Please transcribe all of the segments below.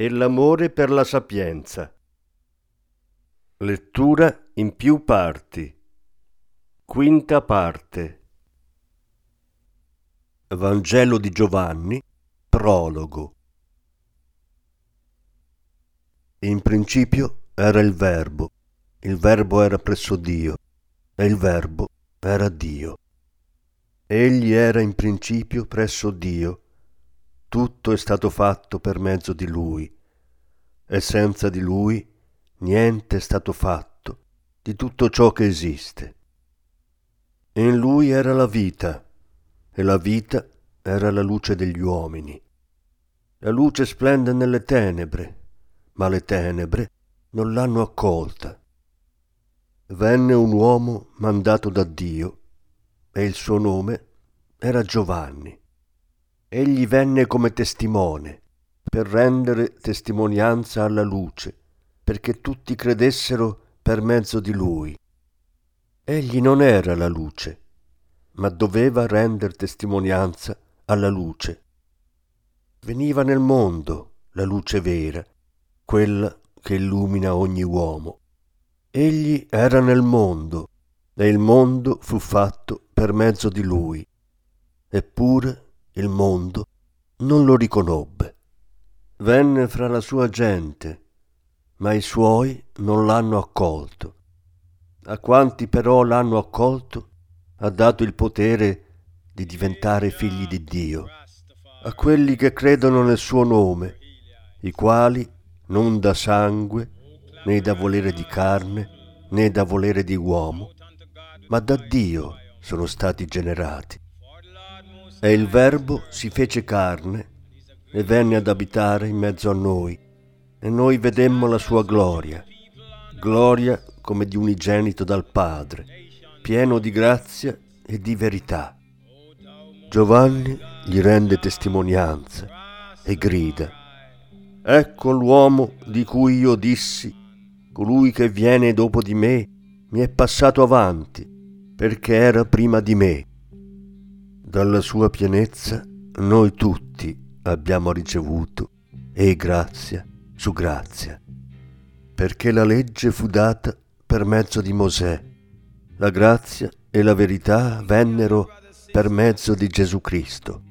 e l'amore per la sapienza. Lettura in più parti. Quinta parte. Vangelo di Giovanni, prologo. In principio era il Verbo, il Verbo era presso Dio, e il Verbo era Dio. Egli era in principio presso Dio, tutto è stato fatto per mezzo di Lui, e senza di Lui niente è stato fatto di tutto ciò che esiste. In Lui era la vita, e la vita era la luce degli uomini. La luce splende nelle tenebre, ma le tenebre non l'hanno accolta. Venne un uomo mandato da Dio, e il suo nome era Giovanni. Egli venne come testimone, per rendere testimonianza alla luce, perché tutti credessero per mezzo di lui. Egli non era la luce, ma doveva rendere testimonianza alla luce. Veniva nel mondo la luce vera, quella che illumina ogni uomo. Egli era nel mondo, e il mondo fu fatto per mezzo di lui. Eppure il mondo non lo riconobbe. Venne fra la sua gente, ma i suoi non l'hanno accolto. A quanti però l'hanno accolto, ha dato il potere di diventare figli di Dio, a quelli che credono nel suo nome, i quali non da sangue, né da volere di carne, né da volere di uomo, ma da Dio sono stati generati. E il Verbo si fece carne e venne ad abitare in mezzo a noi, e noi vedemmo la sua gloria, gloria come di unigenito dal Padre, pieno di grazia e di verità. Giovanni gli rende testimonianza e grida, Ecco l'uomo di cui io dissi, colui che viene dopo di me mi è passato avanti, perché era prima di me. Dalla sua pienezza noi tutti abbiamo ricevuto e grazia su grazia, perché la legge fu data per mezzo di Mosè, la grazia e la verità vennero per mezzo di Gesù Cristo.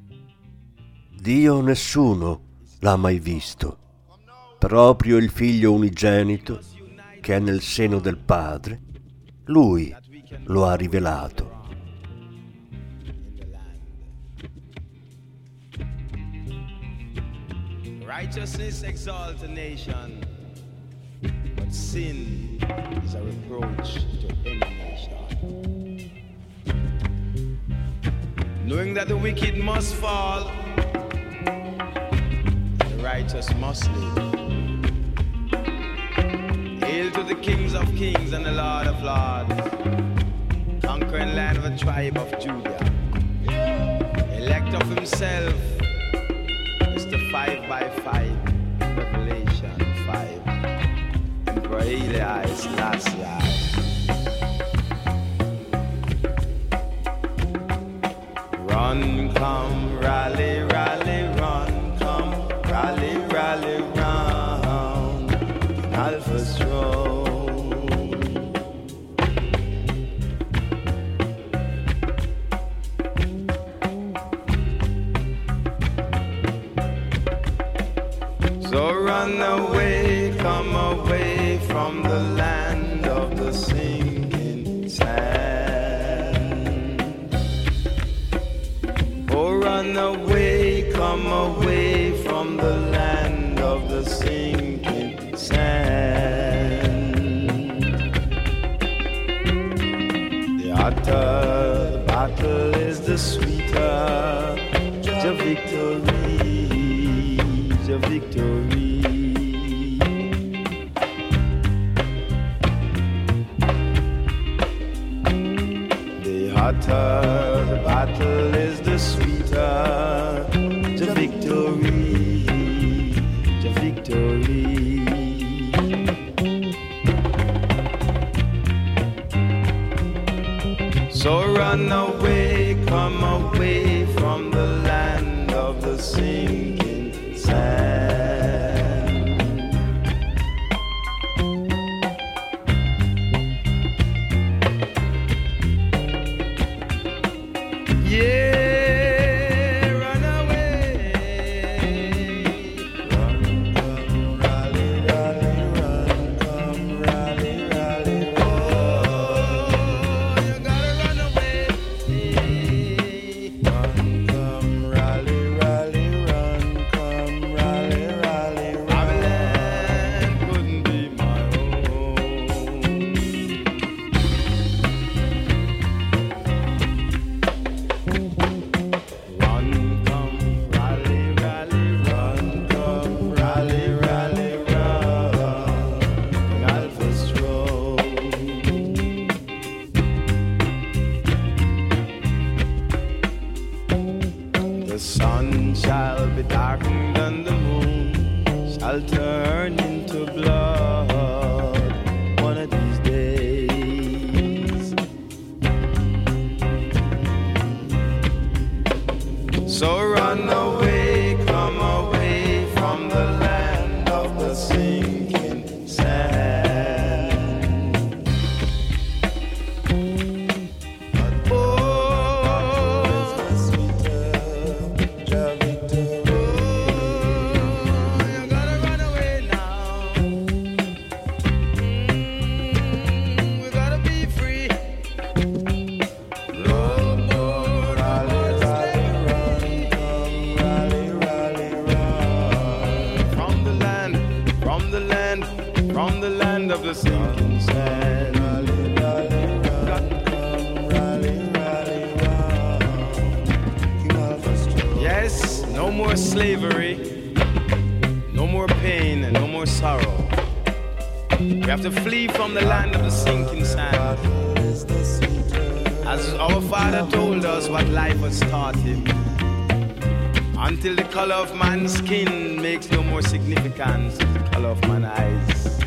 Dio nessuno l'ha mai visto, proprio il figlio unigenito che è nel seno del Padre, lui lo ha rivelato. Righteousness exalts a nation, but sin is a reproach to any nation. Knowing that the wicked must fall, the righteous must live. Hail to the kings of kings and the Lord of lords, conquering land of the tribe of Judah, elect of himself 5 by 5 Revelation 5 Emperor last Selassie Run, come, rally, rally, run, come, rally, rally, run. Alpha strong away, come away from the the sinking The sun shall be darkened and the moon. Shall turn slavery, no more pain, and no more sorrow. We have to flee from the land of the sinking sand. As our father told us what life was taught him. Until the color of man's skin makes no more significance as the color of man's eyes.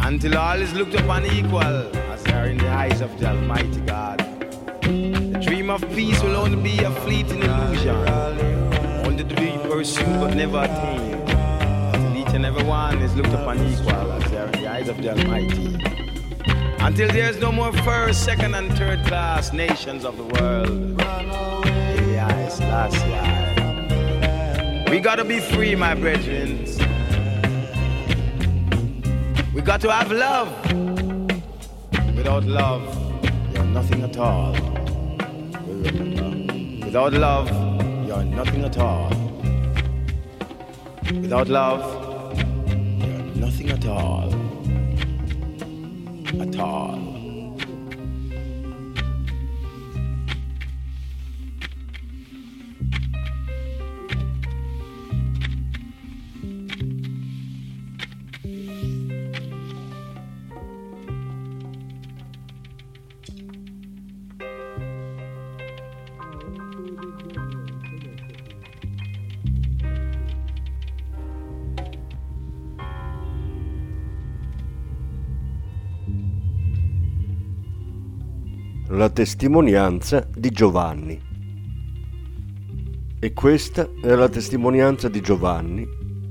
Until all is looked upon equal as they are in the eyes of the Almighty God. The dream of peace will only be a fleeting illusion, to be pursued but never attained. Until each and every one is looked upon equal as they are in the eyes of the Almighty. Until there's no more first, second, and third class nations of the world. Yes, that's right. We gotta be free, my brethren. We got to have love. Without love, you're nothing at all. Without love, you're nothing at all. Without love, you're nothing at all. At all. Testimonianza di Giovanni. E questa è la testimonianza di Giovanni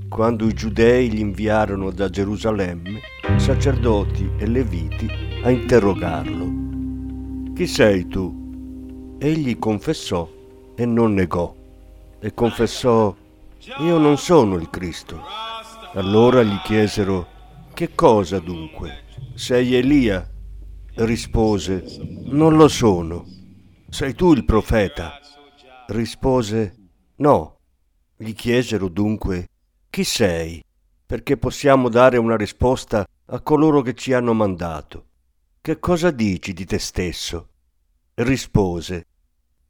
quando i giudei gli inviarono da Gerusalemme sacerdoti e leviti a interrogarlo. Chi sei tu? Egli confessò e non negò. E confessò, io non sono il Cristo. Allora gli chiesero, che cosa dunque? Sei Elia? Rispose, non lo sono. Sei tu il profeta? Rispose, no. Gli chiesero dunque, chi sei? Perché possiamo dare una risposta a coloro che ci hanno mandato. Che cosa dici di te stesso? Rispose,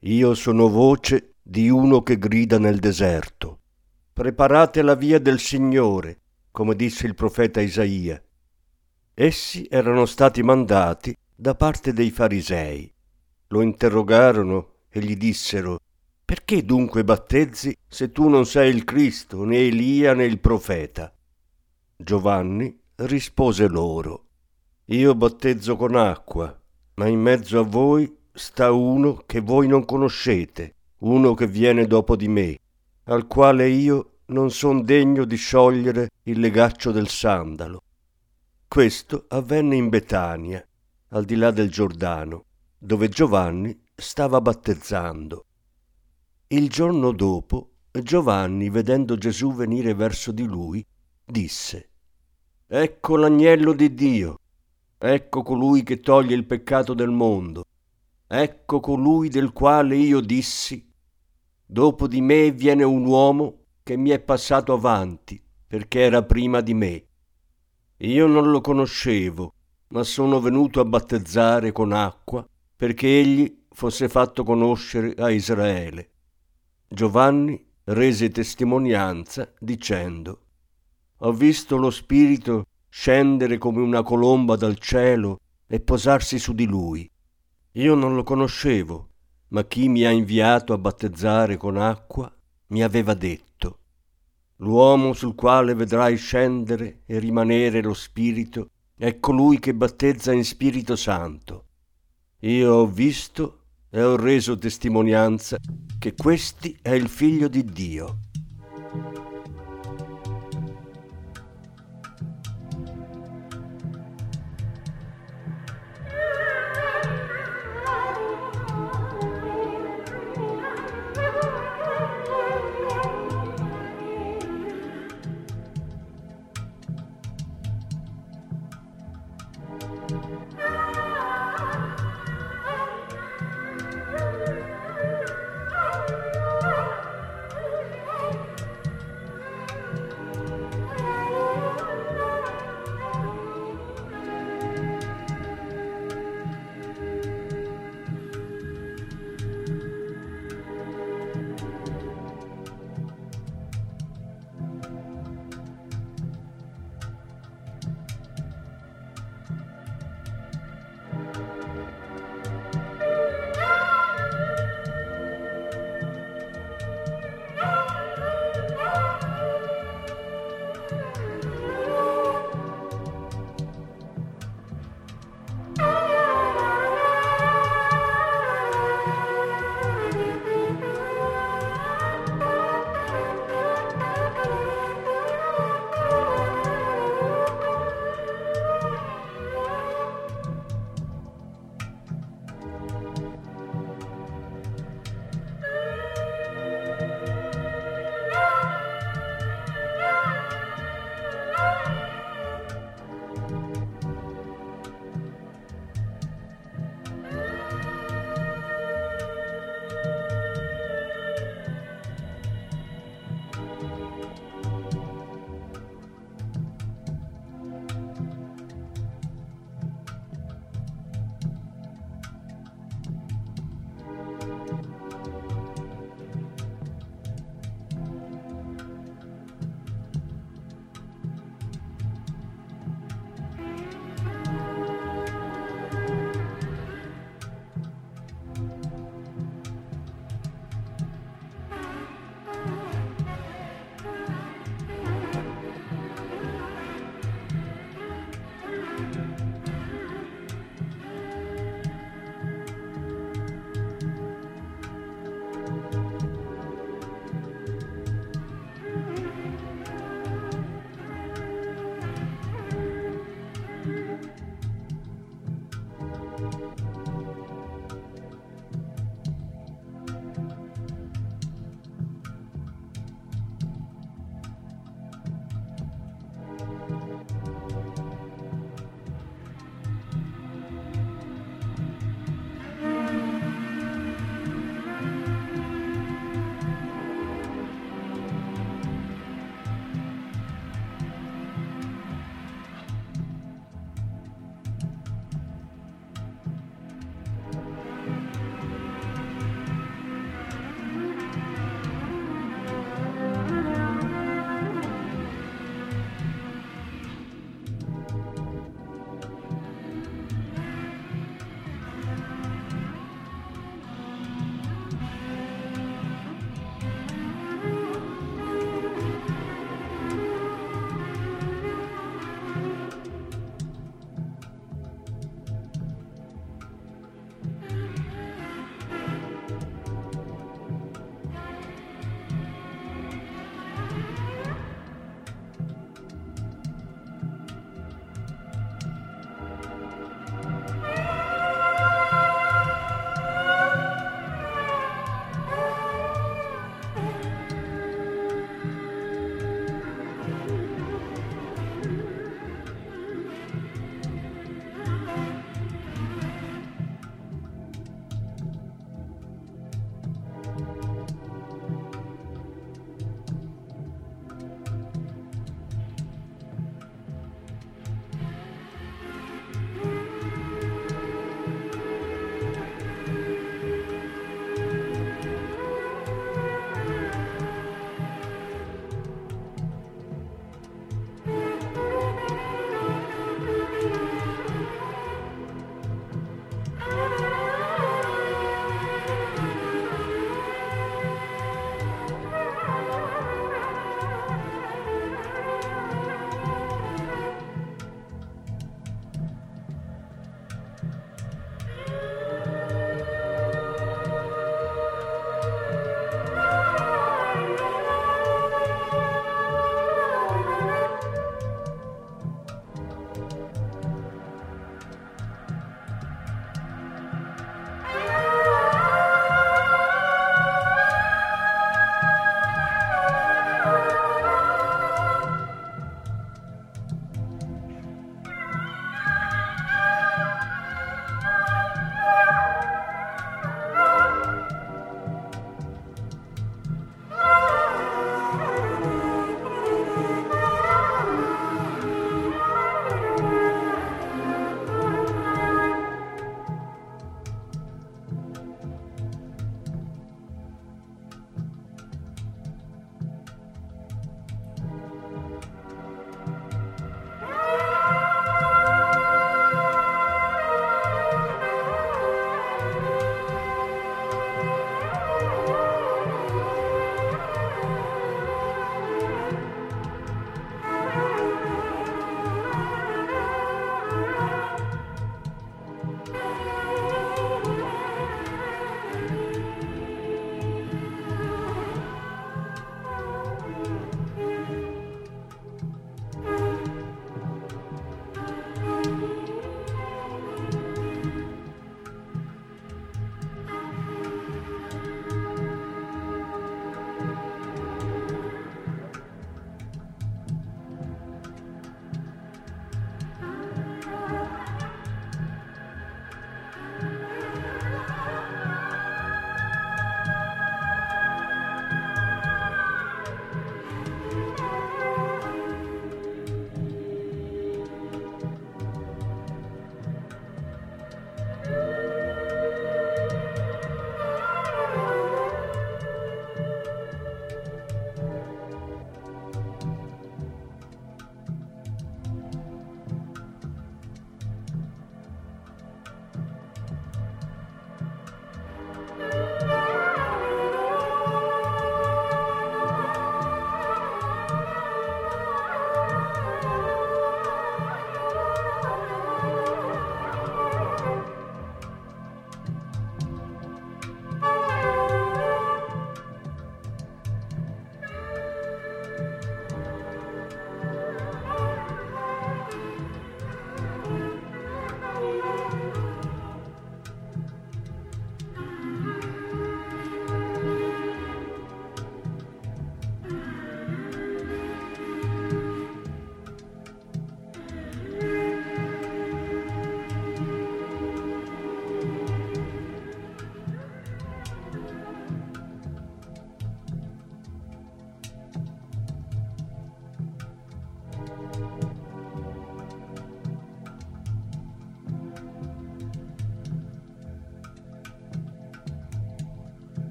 io sono voce di uno che grida nel deserto. Preparate la via del Signore, come disse il profeta Isaia. Essi erano stati mandati da parte dei farisei. lo interrogarono e gli dissero Perché dunque battezzi se tu non sei il Cristo, né Elia né il profeta? Giovanni rispose loro Io battezzo con acqua, ma in mezzo a voi sta uno che voi non conoscete, uno che viene dopo di me, al quale io non son degno di sciogliere il legaccio del sandalo. Questo avvenne in Betania, al di là del Giordano, dove Giovanni stava battezzando. Il giorno dopo Giovanni, vedendo Gesù venire verso di lui, disse Ecco l'agnello di Dio, ecco colui che toglie il peccato del mondo, ecco colui del quale io dissi Dopo di me viene un uomo che mi è passato avanti, perché era prima di me. Io non lo conoscevo, ma sono venuto a battezzare con acqua perché egli fosse fatto conoscere a Israele. Giovanni rese testimonianza dicendo, Ho visto lo Spirito scendere come una colomba dal cielo e posarsi su di lui. Io non lo conoscevo, ma chi mi ha inviato a battezzare con acqua mi aveva detto, L'uomo sul quale vedrai scendere e rimanere lo Spirito è colui che battezza in Spirito Santo. Io ho visto e ho reso testimonianza che questi è il Figlio di Dio.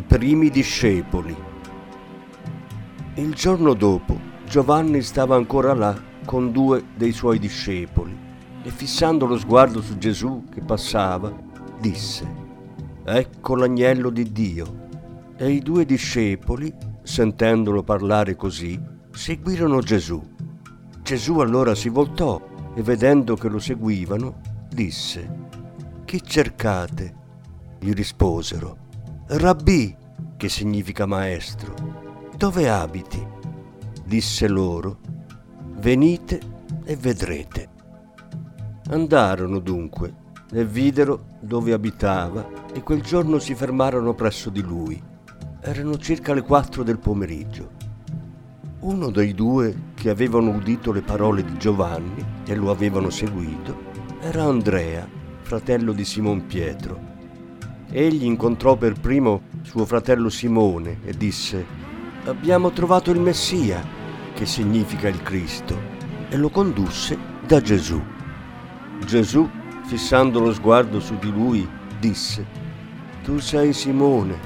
I primi discepoli. Il giorno dopo Giovanni stava ancora là con due dei suoi discepoli e fissando lo sguardo su Gesù che passava, disse, Ecco l'agnello di Dio. E i due discepoli, sentendolo parlare così, seguirono Gesù. Gesù allora si voltò e vedendo che lo seguivano, disse, Chi cercate? Gli risposero, Rabbì, che significa maestro, dove abiti? Disse loro, Venite e vedrete. Andarono dunque e videro dove abitava e quel giorno si fermarono presso di lui. Erano circa le quattro del pomeriggio. Uno dei due che avevano udito le parole di Giovanni e lo avevano seguito era Andrea, fratello di Simon Pietro. Egli incontrò per primo suo fratello Simone e disse, Abbiamo trovato il Messia, che significa il Cristo, e lo condusse da Gesù. Gesù, fissando lo sguardo su di lui, disse, Tu sei Simone,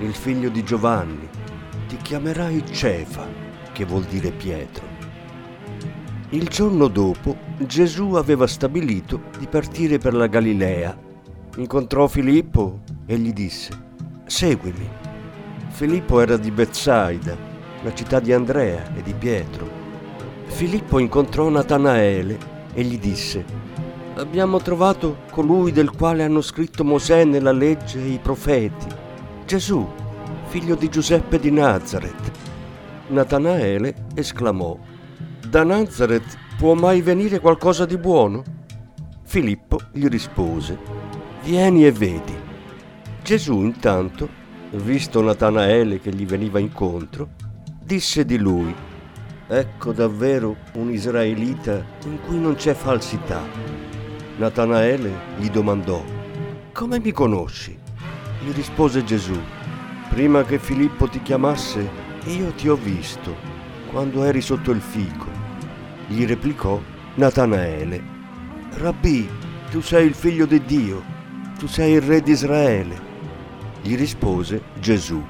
il figlio di Giovanni, ti chiamerai Cefa che vuol dire Pietro. Il giorno dopo Gesù aveva stabilito di partire per la Galilea. Incontrò Filippo e gli disse, seguimi. Filippo era di Bezzaida, la città di Andrea e di Pietro. Filippo incontrò Natanaele e gli disse, abbiamo trovato colui del quale hanno scritto Mosè nella legge e i profeti, Gesù, figlio di Giuseppe di Nazareth. Natanaele esclamò, Da Nazareth può mai venire qualcosa di buono? Filippo gli rispose, Vieni e vedi. Gesù intanto, visto Natanaele che gli veniva incontro, disse di lui, Ecco davvero un israelita in cui non c'è falsità. Natanaele gli domandò, Come mi conosci? Gli rispose Gesù, Prima che Filippo ti chiamasse, io ti ho visto quando eri sotto il fico. Gli replicò Natanaele. Rabbì, tu sei il figlio di Dio, tu sei il re di Israele. Gli rispose Gesù.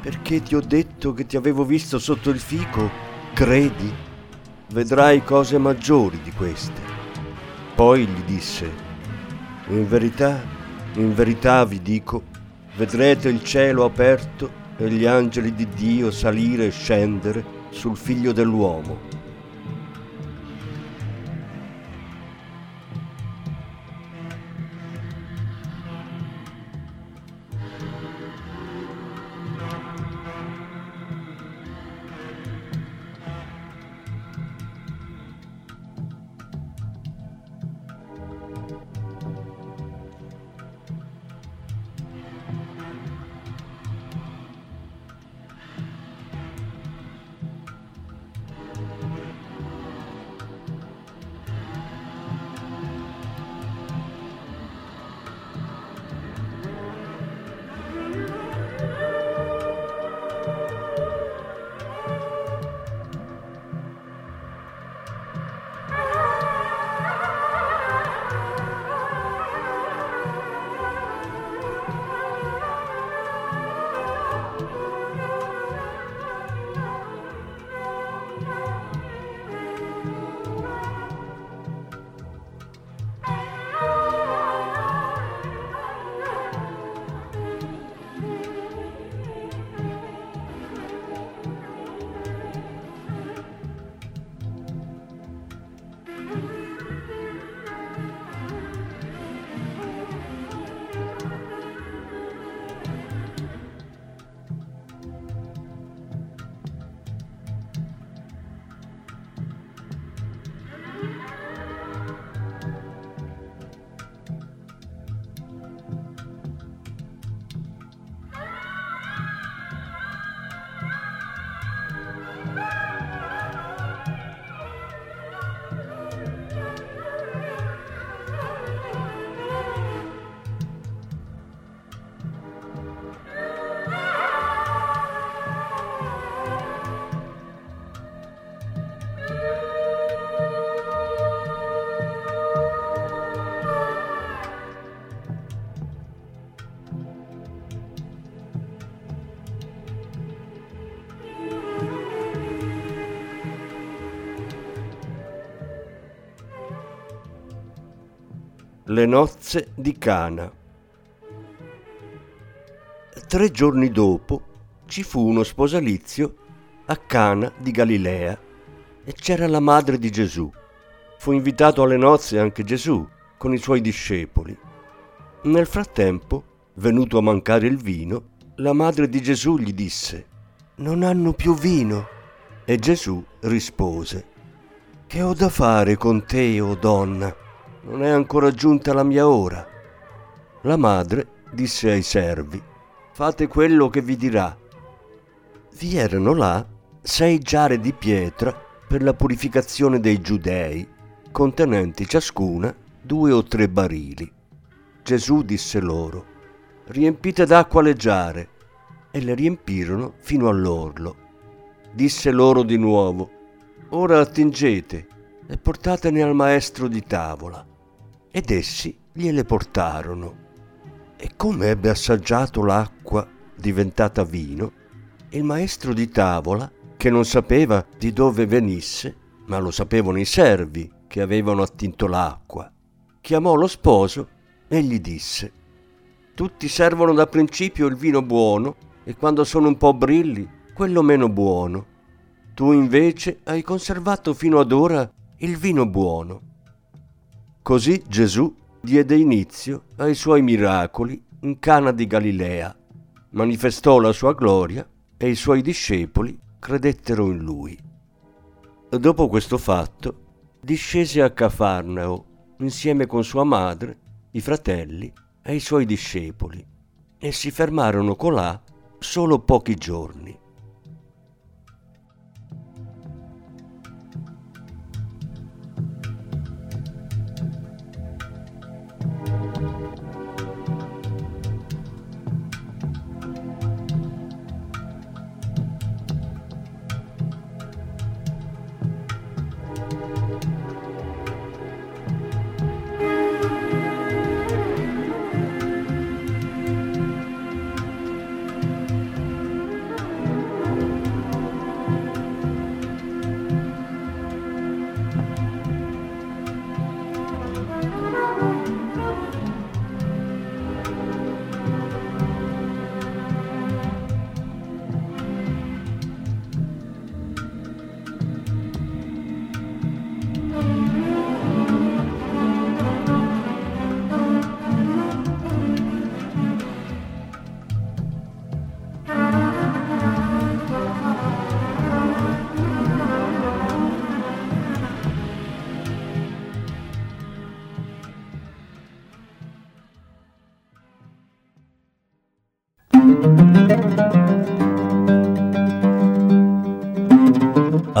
Perché ti ho detto che ti avevo visto sotto il fico, credi? Vedrai cose maggiori di queste. Poi gli disse, in verità, in verità vi dico, vedrete il cielo aperto e gli angeli di Dio salire e scendere sul figlio dell'uomo. Le nozze di Cana. Tre giorni dopo ci fu uno sposalizio a Cana di Galilea e c'era la madre di Gesù. Fu invitato alle nozze anche Gesù con i suoi discepoli. Nel frattempo, venuto a mancare il vino, la madre di Gesù gli disse, Non hanno più vino. E Gesù rispose, Che ho da fare con te, o oh donna? Non è ancora giunta la mia ora. La madre disse ai servi, fate quello che vi dirà. Vi erano là sei giare di pietra per la purificazione dei giudei, contenenti ciascuna due o tre barili. Gesù disse loro, riempite d'acqua le giare, e le riempirono fino all'orlo. Disse loro di nuovo, ora attingete e portatene al maestro di tavola ed essi gliele portarono. E come ebbe assaggiato l'acqua diventata vino, il maestro di tavola, che non sapeva di dove venisse, ma lo sapevano i servi che avevano attinto l'acqua, chiamò lo sposo e gli disse, tutti servono da principio il vino buono e quando sono un po' brilli, quello meno buono. Tu invece hai conservato fino ad ora il vino buono. Così Gesù diede inizio ai suoi miracoli in Cana di Galilea, manifestò la sua gloria e i suoi discepoli credettero in lui. Dopo questo fatto, discese a Cafarnao insieme con sua madre, i fratelli e i suoi discepoli e si fermarono colà solo pochi giorni.